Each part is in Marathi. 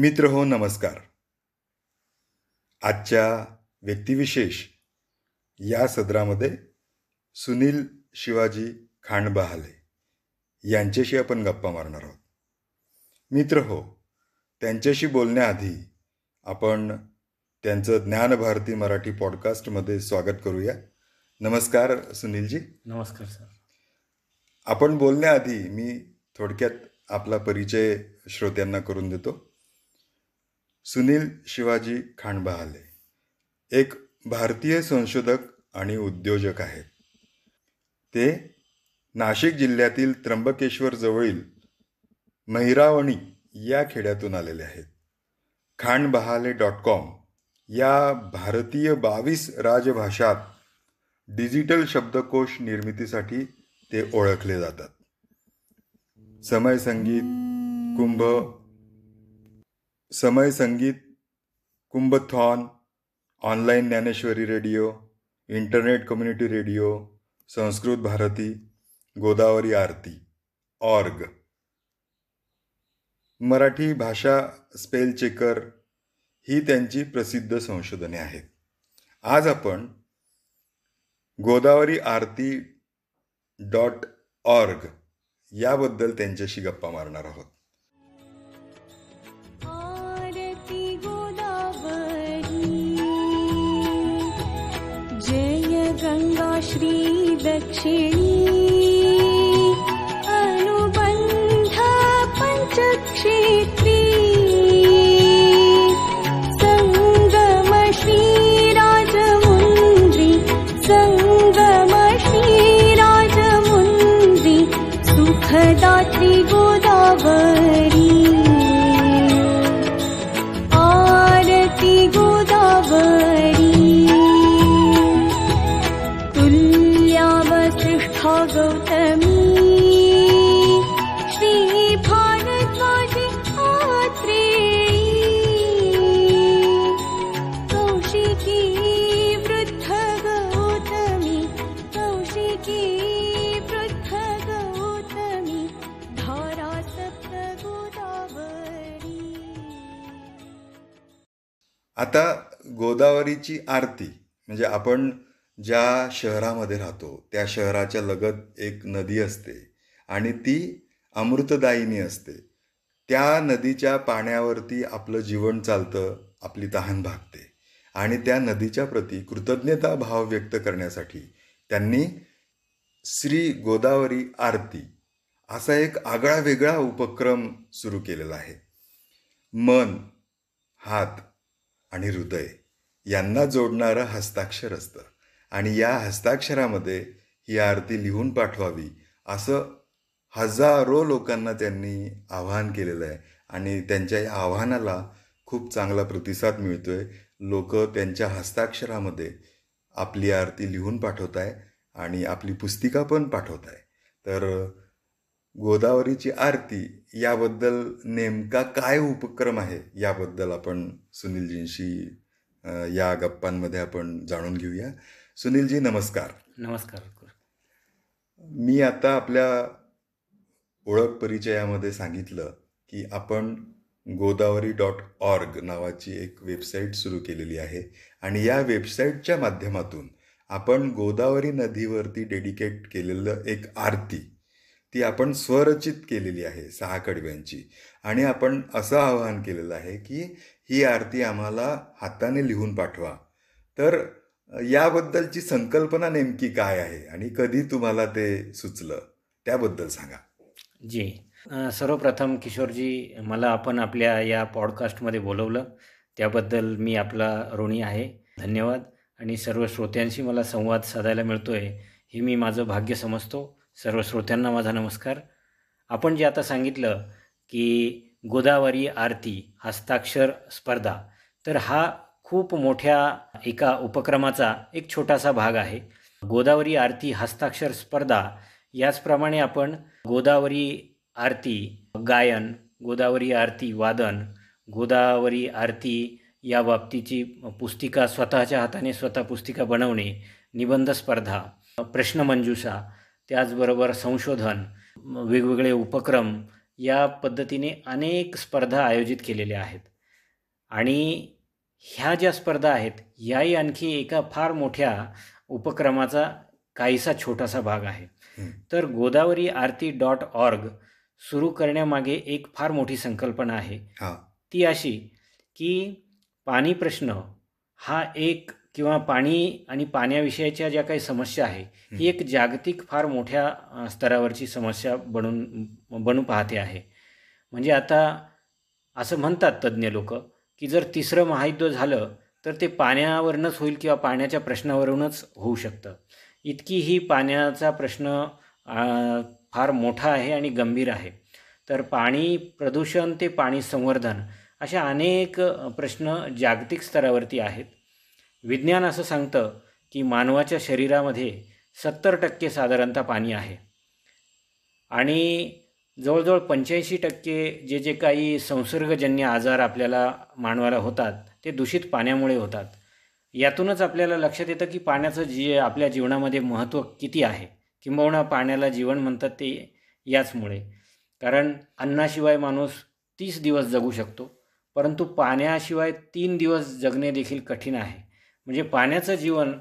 मित्र हो नमस्कार. आजच्या व्यक्तिविशेष या सदरामध्ये सुनील शिवाजी खांडबहाले यांच्याशी आपण गप्पा मारणार आहोत. मित्र हो त्यांच्याशी बोलण्याआधी आपण त्यांचं ज्ञानभारती मराठी पॉडकास्टमध्ये स्वागत करूया. नमस्कार सुनीलजी. नमस्कार सर. आपण बोलण्याआधी मी थोडक्यात आपला परिचय श्रोत्यांना करून देतो. सुनील शिवाजी खांडबहाले. एक भारतीय संशोधक आणि उद्योजक आहेत. ते नाशिक जिल्ह्यातील त्र्यंबकेश्वर जवळील महिरावणी या खेड्यातून आलेले आहेत. खांडबहाले डॉट कॉम या भारतीय बावीस राजभाषात डिजिटल शब्दकोश निर्मितीसाठी ते ओळखले जातात. समय संगीत कुंभ समय Sangeet Kumbhathon online Dnyaneshwari radio internet community radio Sanskrit Bharati Godavari Aarti org. Marathi भाषा स्पेल चेकर ही त्यांची प्रसिद्ध संशोधने आहेत. आज आपण गोदावरी आरती डॉट ऑर्ग याबद्दल त्यांच्याशी गप्पा मारणार आहोत. श्रीदक्षिणी। अनुबन्धा पञ्चक्षेत्र आता गोदावरीची आरती म्हणजे आपण ज्या शहरामध्ये राहतो त्या शहराच्या लगत एक नदी असते आणि ती अमृतदायिनी असते. त्या नदीच्या पाण्यावरती आपलं जीवन चालतं आपली तहान भागते आणि त्या नदीच्या प्रती कृतज्ञता भाव व्यक्त करण्यासाठी त्यांनी श्री गोदावरी आरती असा एक आगळा वेगळा उपक्रम सुरू केलेला आहे. मन हात आणि हृदय यांना जोडणारं हस्ताक्षर असतं. आणि या हस्ताक्षरामध्ये ही आरती लिहून पाठवावी असं हजारो लोकांना त्यांनी आवाहन केलेलं आहे. आणि त्यांच्या या आव्हानाला खूप चांगला प्रतिसाद मिळतो आहे लोक त्यांच्या हस्ताक्षरामध्ये आपली आरती लिहून पाठवत आहे आणि आपली पुस्तिका पण पाठवत आहे तर गोदावरीची आरती याबद्दल नेमका काय उपक्रम आहे याबद्दल आपण सुनीलजींशी या गप्पांमध्ये आपण जाणून घेऊया. सुनीलजी नमस्कार. नमस्कार. मी आता आपल्या ओळख परिचयामध्ये सांगितलं की आपण गोदावरी डॉट ऑर्ग नावाची एक वेबसाईट सुरू केलेली आहे आणि या वेबसाईटच्या माध्यमातून आपण गोदावरी नदीवरती डेडिकेट केलेलं एक आरती ती आपण स्वरचित केलेली आहे सहा कडव्यांची. आणि आपण असं आवाहन केलेलं आहे की ही आरती आम्हाला हाताने लिहून पाठवा. तर याबद्दलची संकल्पना नेमकी काय आहे आणि कधी तुम्हाला ते सुचलं त्याबद्दल सांगा. जी. सर्वप्रथम किशोरजी मला आपण आपल्या या पॉडकास्टमध्ये बोलवलं. त्याबद्दल मी आपला ऋणी आहे. धन्यवाद. आणि सर्व श्रोत्यांशी मला संवाद साधायला मिळतो आहे हे मी माझं भाग्य समजतो. सर्व श्रोत्यांना माझा नमस्कार. आपण जे आता सांगितलं की गोदावरी आरती हस्ताक्षर स्पर्धा तर हा खूप मोठ्या एका उपक्रमाचा एक छोटासा भाग आहे. गोदावरी आरती हस्ताक्षर स्पर्धा याचप्रमाणे आपण गोदावरी आरती गायन गोदावरी आरती वादन गोदावरी आरती या बाबतीची पुस्तिका स्वतःच्या हाताने स्वतः पुस्तिका बनवणे निबंध स्पर्धा प्रश्नमंजुषा त्याचबरोबर संशोधन वेगवेगळे उपक्रम या पद्धतीने अनेक स्पर्धा आयोजित केलेल्या आहेत. आणि ह्या ज्या स्पर्धा आहेत याही आणखी एका फार मोठ्या उपक्रमाचा काहीसा छोटासा भाग आहे. तर गोदावरी आरती डॉट ऑर्ग सुरू करण्यामागे एक फार मोठी संकल्पना आहे. ती अशी की पाणी प्रश्न हा एक किंवा पाणी आणि पाण्याविषयीच्या ज्या काही समस्या आहे ही एक जागतिक फार मोठ्या स्तरावरची समस्या बनून बनू पाहते आहे. म्हणजे आता असं म्हणतात तज्ज्ञ लोक की जर तिसरं महायुद्ध झालं तर ते पाण्यावरूनच होईल किंवा पाण्याच्या प्रश्नावरूनच होऊ शकतं. इतकी ही पाण्याचा प्रश्न फार मोठा आहे आणि गंभीर आहे. तर पाणी प्रदूषण ते पाणी संवर्धन अशा अनेक प्रश्न जागतिक स्तरावरती आहेत. विज्ञान असं सांगतं की मानवाच्या शरीरामध्ये सत्तर टक्के साधारणतः पाणी आहे. आणि जवळजवळ पंच्याऐंशी टक्के जे जे काही संसर्गजन्य आजार आपल्याला मानवाला होतात ते दूषित पाण्यामुळे होतात. यातूनच आपल्याला लक्षात येतं की पाण्याचं जी आपल्या जीवनामध्ये महत्त्व किती आहे. किंबहुना पाण्याला जीवन म्हणतात ते याचमुळे. कारण अन्नाशिवाय माणूस तीस दिवस जगू शकतो परंतु पाण्याशिवाय तीन दिवस जगणे देखील कठीण आहे. म्हणजे पाण्याचं जीवन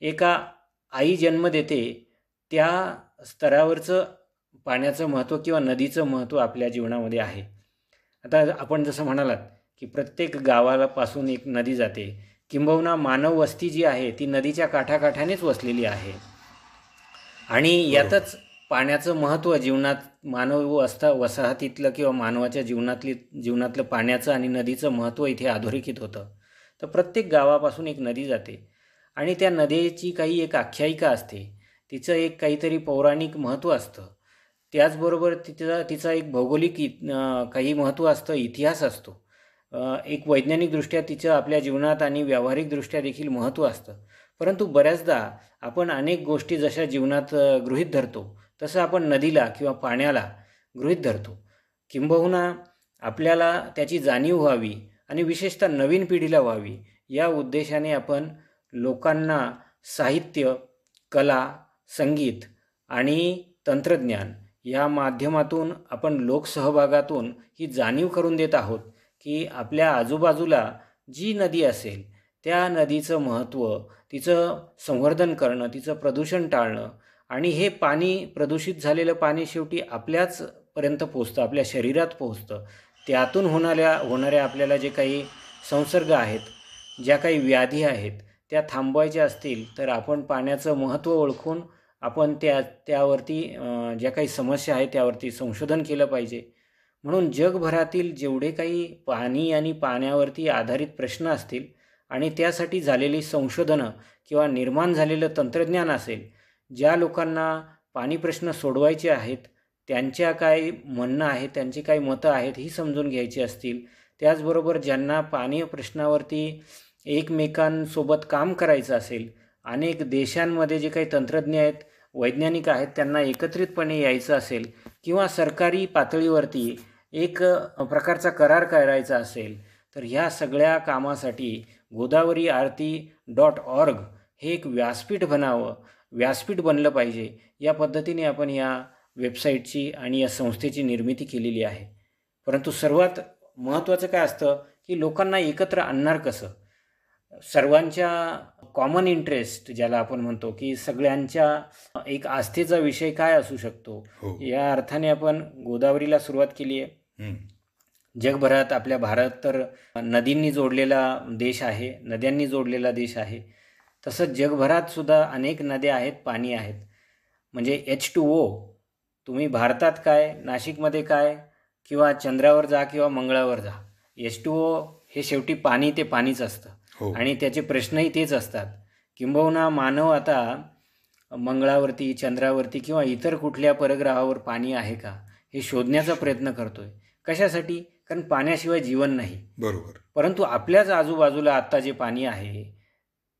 एका आई जन्म देते त्या स्तरावरचं पाण्याचं महत्त्व किंवा नदीचं महत्त्व आपल्या जीवनामध्ये आहे. आता आपण जसं म्हणालात की प्रत्येक गावाला पासून एक नदी जाते. किंबहुना मानव वस्ती जी आहे ती नदीच्या काठाकाठानेच वसलेली आहे. आणि यातच पाण्याचं महत्त्व जीवनात मानव वस्ता वसाहतीतलं किंवा मानवाच्या जीवनातली जीवनातलं पाण्याचं आणि नदीचं महत्त्व इथे अधोरेखित होतं. तर प्रत्येक गावापासून एक नदी जाते आणि त्या नदीची काही एक आख्यायिका असते. तिचं एक काहीतरी पौराणिक महत्त्व असतं. त्याचबरोबर तिचा तिचा एक भौगोलिक इ काही महत्त्व असतं इतिहास असतो. एक वैज्ञानिकदृष्ट्या तिचं आपल्या जीवनात आणि व्यावहारिकदृष्ट्या देखील महत्त्व असतं. परंतु बऱ्याचदा आपण अनेक गोष्टी जशा जीवनात गृहीत धरतो तसं आपण नदीला किंवा पाण्याला गृहीत धरतो. किंबहुना आपल्याला त्याची जाणीव व्हावी आणि विशेषतः नवीन पिढीला व्हावी. या उद्देशाने आपण लोकांना साहित्य कला संगीत आणि तंत्रज्ञान या माध्यमातून आपण लोकसहभागातून ही जाणीव करून देत आहोत की आपल्या आजूबाजूला जी नदी असेल त्या नदीचं महत्त्व तिचं संवर्धन करणं तिचं प्रदूषण टाळणं आणि हे पाणी प्रदूषित झालेलं पाणी शेवटी आपल्याच पर्यंत पोचतं आपल्या शरीरात पोहोचतं. त्यातून होणाऱ्या होणाऱ्या आपल्याला जे काही संसर्ग आहेत ज्या काही व्याधी आहेत त्या थांबवायच्या असतील तर आपण पाण्याचं महत्त्व ओळखून आपण त्या त्यावरती ज्या काही समस्या आहेत त्यावरती संशोधन केलं पाहिजे. म्हणून जगभरातील जेवढे काही पाणी आणि पाण्यावरती आधारित प्रश्न असतील आणि त्यासाठी झालेली संशोधनं किंवा निर्माण झालेलं तंत्रज्ञान असेल ज्या लोकांना पाणी प्रश्न सोडवायचे आहेत त्यांच्या काय म्हणणं आहे त्यांची काय मतं आहेत ही समजून घ्यायची असतील. त्याचबरोबर ज्यांना पाणी प्रश्नावरती एकमेकांसोबत काम करायचं असेल अनेक देशांमध्ये जे काही तंत्रज्ञ आहेत वैज्ञानिक आहेत त्यांना एकत्रितपणे यायचं असेल किंवा सरकारी पातळीवरती एक प्रकारचा करार करायचा असेल तर ह्या सगळ्या कामासाठी गोदावरी आरती डॉट ऑर्ग हे एक व्यासपीठ बनावं व्यासपीठ बनलं पाहिजे. या पद्धतीने आपण या वेबसाईटची आणि या संस्थेची निर्मिती केलेली आहे. परंतु सर्वात महत्त्वाचं काय असतं की लोकांना एकत्र आणणार कसं? सर्वांच्या कॉमन इंटरेस्ट ज्याला आपण म्हणतो की सगळ्यांच्या एक आस्थेचा विषय काय असू शकतो? हो. या अर्थाने आपण गोदावरीला सुरुवात केली आहे. जगभरात आपल्या भारत तर नदींनी जोडलेला देश आहे नद्यांनी जोडलेला देश आहे. तसंच जगभरात सुद्धा अनेक नद्या आहेत पाणी आहेत. म्हणजे एच टू ओ तुम्ही भारतात काय नाशिकमध्ये काय किंवा चंद्रावर जा किंवा मंगळावर जा एच टू ओ हे शेवटी पाणी ते पाणीच असतं. हो. आणि त्याचे प्रश्नही तेच असतात. किंबहुना मानव आता मंगळावरती चंद्रावरती किंवा इतर कुठल्या परग्रहावर पाणी आहे का हे शोधण्याचा प्रयत्न करतोय. कशासाठी? कारण पाण्याशिवाय जीवन नाही. बरोबर. परंतु आपल्याच आजूबाजूला आत्ता जे पाणी आहे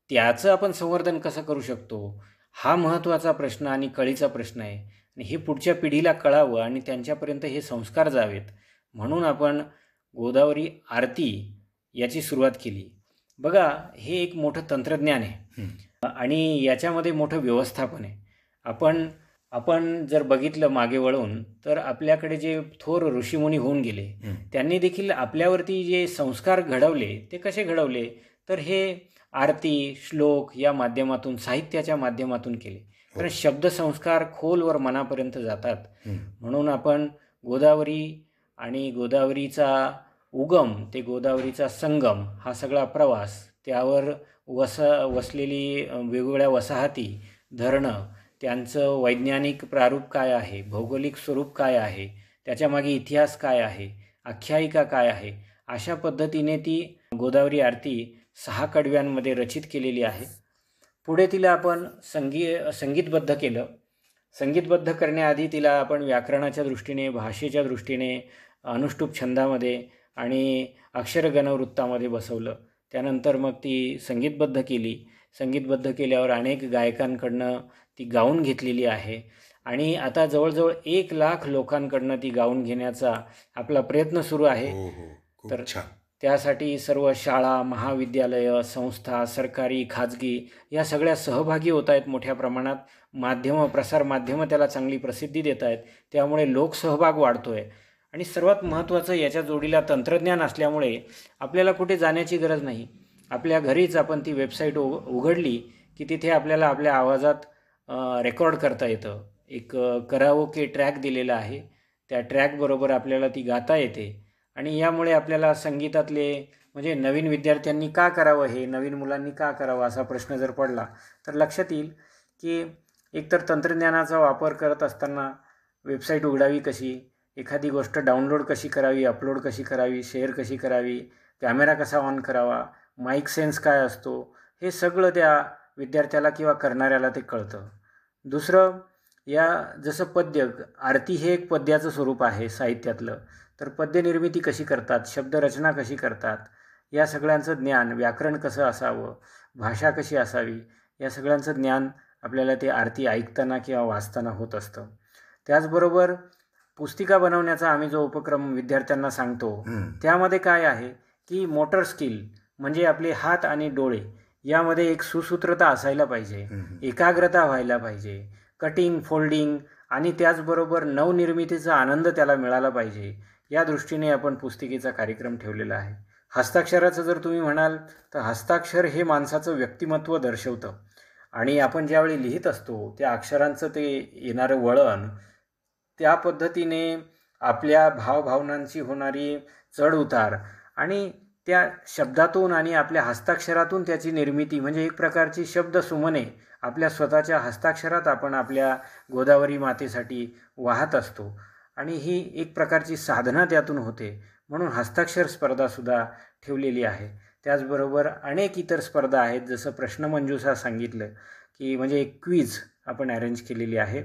त्याचं आपण संवर्धन कसं करू शकतो? हा महत्त्वाचा प्रश्न आणि कळीचा प्रश्न आहे. आणि हे पुढच्या पिढीला कळावं आणि त्यांच्यापर्यंत हे संस्कार जावेत. म्हणून आपण गोदावरी आरती याची सुरुवात केली. बघा हे एक मोठं तंत्रज्ञान आहे. आणि याच्यामध्ये मोठं व्यवस्थापन आहे. आपण आपण जर बघितलं मागे वळून तर आपल्याकडे जे थोर ऋषीमुनी होऊन गेले. त्यांनी देखील आपल्यावरती जे संस्कार घडवले ते कसे घडवले? तर हे आरती श्लोक या माध्यमातून साहित्याच्या माध्यमातून केले. कारण शब्दसंस्कार खोलवर मनापर्यंत जातात. म्हणून आपण गोदावरी आणि गोदावरीचा उगम ते गोदावरीचा संगम हा सगळा प्रवास त्यावर वस वसलेली वेगवेगळ्या वसाहती धरणं त्यांचं वैज्ञानिक प्रारूप काय आहे भौगोलिक स्वरूप काय आहे त्याच्यामागे इतिहास काय आहे आख्यायिका काय आहे अशा पद्धतीने ती गोदावरी आरती सहा कडव्यांमध्ये रचित केलेली आहे पुढे तिला आपण संगी संगीतबद्ध केलं. संगीतबद्ध करण्याआधी तिला आपण व्याकरणाच्या दृष्टीने भाषेच्या दृष्टीने अनुष्टुप छंदामध्ये आणि अक्षरगणवृत्तामध्ये बसवलं. त्यानंतर मग ती संगीतबद्ध केली. संगीतबद्ध केल्यावर अनेक गायकांकडनं ती गाऊन घेतलेली आहे. आणि आता जवळजवळ एक लाख लोकांकडनं ती गाऊन घेण्याचा आपला प्रयत्न सुरू आहे. हो हो. तर- छान. त्यासाठी सर्व शाळा महाविद्यालयं संस्था सरकारी खाजगी या सगळ्या सहभागी होत आहेत मोठ्या प्रमाणात. माध्यमं प्रसारमाध्यमं त्याला चांगली प्रसिद्धी देत आहेत. त्यामुळे लोकसहभाग वाढतो आहे आणि सर्वात महत्त्वाचं याच्या जोडीला तंत्रज्ञान असल्यामुळे आपल्याला कुठे जाण्याची गरज नाही. आपल्या घरीच आपण ती वेबसाईट उघ उघडली की तिथे आपल्याला आपल्या आवाजात रेकॉर्ड करता येतं. एक कराओके ट्रॅक दिलेला आहे. त्या ट्रॅकबरोबर आपल्याला ती गाता येते. आणि यामुळे आपल्याला संगीतातले म्हणजे नवीन विद्यार्थ्यांनी का करावं हे नवीन मुलांनी का करावं असा प्रश्न जर पडला तर लक्षात येईल की एकतर तंत्रज्ञानाचा वापर करत असताना वेबसाईट उघडावी कशी एखादी गोष्ट डाउनलोड कशी करावी अपलोड कशी करावी शेअर कशी करावी कॅमेरा कसा ऑन करावा माईक सेन्स काय असतो हे सगळं त्या विद्यार्थ्याला किंवा करणाऱ्याला ते कळतं. दुसरं या जसं पद्य आरती हे एक पद्याचं स्वरूप आहे साहित्यातलं. तर पद्यनिर्मिती कशी करतात शब्दरचना कशी करतात या सगळ्यांचं ज्ञान व्याकरण कसं असावं भाषा कशी असावी या सगळ्यांचं ज्ञान आपल्याला ते आरती ऐकताना किंवा वाचताना होत असतं त्याचबरोबर पुस्तिका बनवण्याचा आम्ही जो उपक्रम विद्यार्थ्यांना सांगतो. त्यामध्ये काय आहे की मोटर स्किल म्हणजे आपले हात आणि डोळे यामध्ये एक सुसूत्रता असायला पाहिजे. एकाग्रता व्हायला पाहिजे कटिंग फोल्डिंग आणि त्याचबरोबर नवनिर्मितीचा आनंद त्याला मिळाला पाहिजे या दृष्टीने आपण पुस्तिकेचा कार्यक्रम ठेवलेला आहे. हस्ताक्षराचं जर तुम्ही म्हणाल तर हस्ताक्षर हे माणसाचं व्यक्तिमत्व दर्शवतं. आणि आपण ज्यावेळी लिहित असतो त्या अक्षरांचं ते येणारं वळण त्या पद्धतीने आपल्या भावभावनांची होणारी चढउतार आणि त्या शब्दातून आणि आपल्या हस्ताक्षरातून त्याची निर्मिती म्हणजे एक प्रकारची शब्द सुमने आपल्या स्वतःच्या हस्ताक्षरात आपण आपल्या गोदावरी मातेसाठी वाहत असतो. आणि ही एक प्रकारची साधना त्यातून होते. म्हणून हस्ताक्षर स्पर्धासुद्धा ठेवलेली आहे. त्याचबरोबर अनेक इतर स्पर्धा आहेत. जसं प्रश्नमंजूसा सांगितलं की म्हणजे एक क्वीज आपण अरेंज केलेली आहे.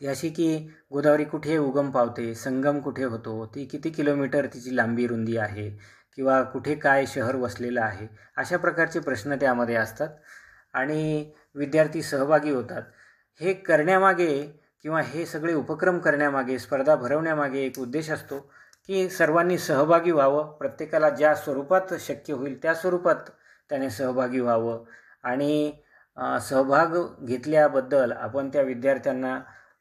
ती अशी की गोदावरी कुठे उगम पावते संगम कुठे होतो ती किती किलोमीटर तिची लांबी रुंदी आहे किंवा कुठे काय शहर वसलेलं आहे अशा प्रकारचे प्रश्न त्यामध्ये असतात. आणि विद्यार्थी सहभागी होतात. हे करण्यामागे किंवा हे सगळे उपक्रम करण्यामागे स्पर्धा भरवण्यामागे एक उद्देश असतो की सर्वांनी सहभागी व्हावं. प्रत्येकाला ज्या स्वरूपात शक्य होईल त्या स्वरूपात त्याने सहभागी व्हावं. आणि सहभाग घेतल्याबद्दल आपण त्या विद्यार्थ्यांना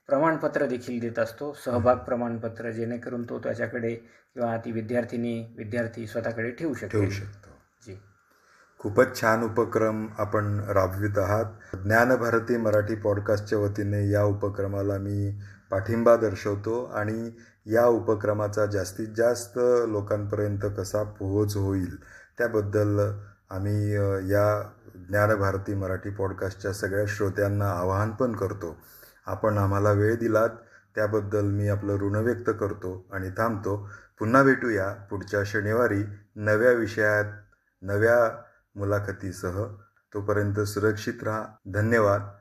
प्रमाणपत्र देखील देत असतो. सहभाग प्रमाणपत्र जेणेकरून तो त्याच्याकडे किंवा ती विद्यार्थिनी विद्यार्थी स्वतःकडे ठेवू ठेवू शकतो खूपच छान उपक्रम आपण राबवित आहात. ज्ञानभारती मराठी पॉडकास्टच्या वतीने या उपक्रमाला मी पाठिंबा दर्शवतो आणि या उपक्रमाचा जास्तीत जास्त लोकांपर्यंत कसा पोहोच होईल त्याबद्दल आम्ही या ज्ञानभारती मराठी पॉडकास्टच्या सगळ्या श्रोत्यांना आवाहन पण करतो. आपण आम्हाला वेळ दिलात त्याबद्दल मी आपलं ऋण व्यक्त करतो आणि थांबतो. पुन्हा भेटूया पुढच्या शनिवारी नव्या विषयात नव्या मुलाखतीसह तोपर्यंत सुरक्षित राहा. धन्यवाद.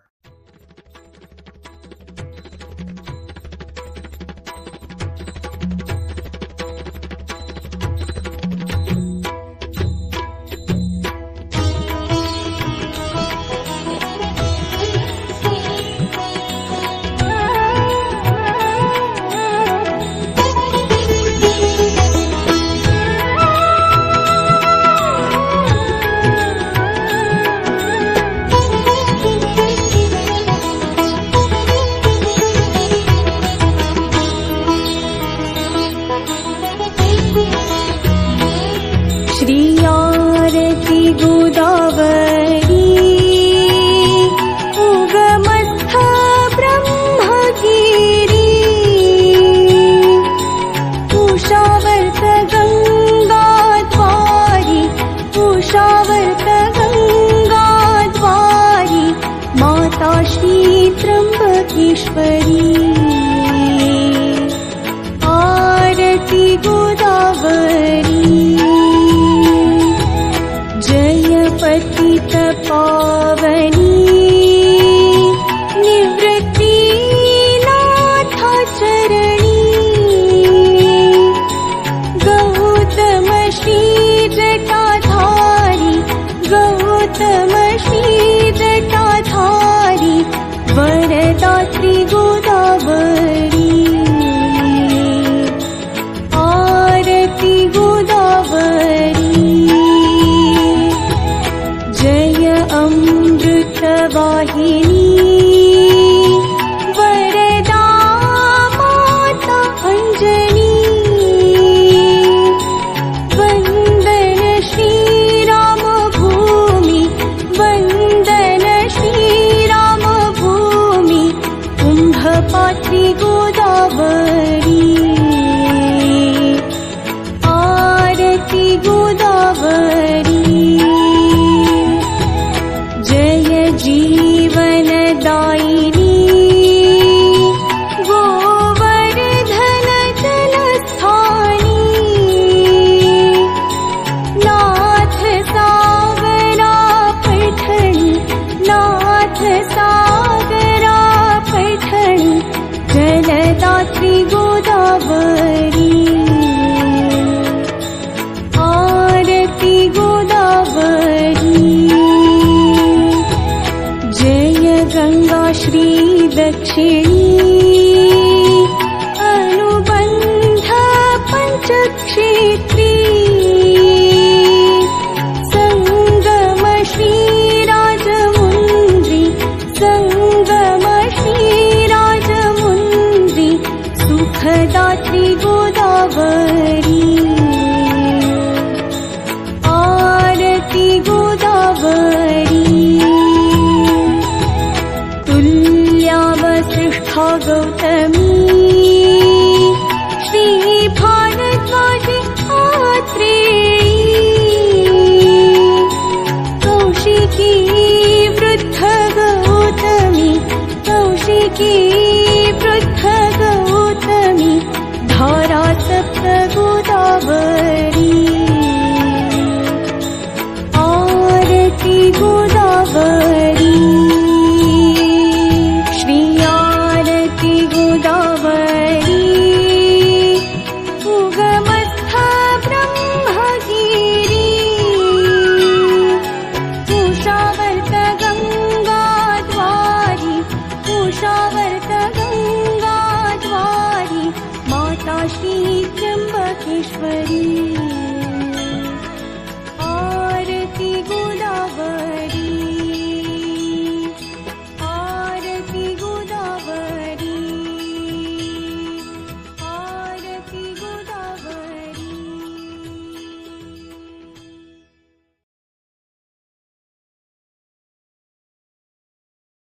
मीता थारी वर दक्षिणी ಭಾಗವತಮೀ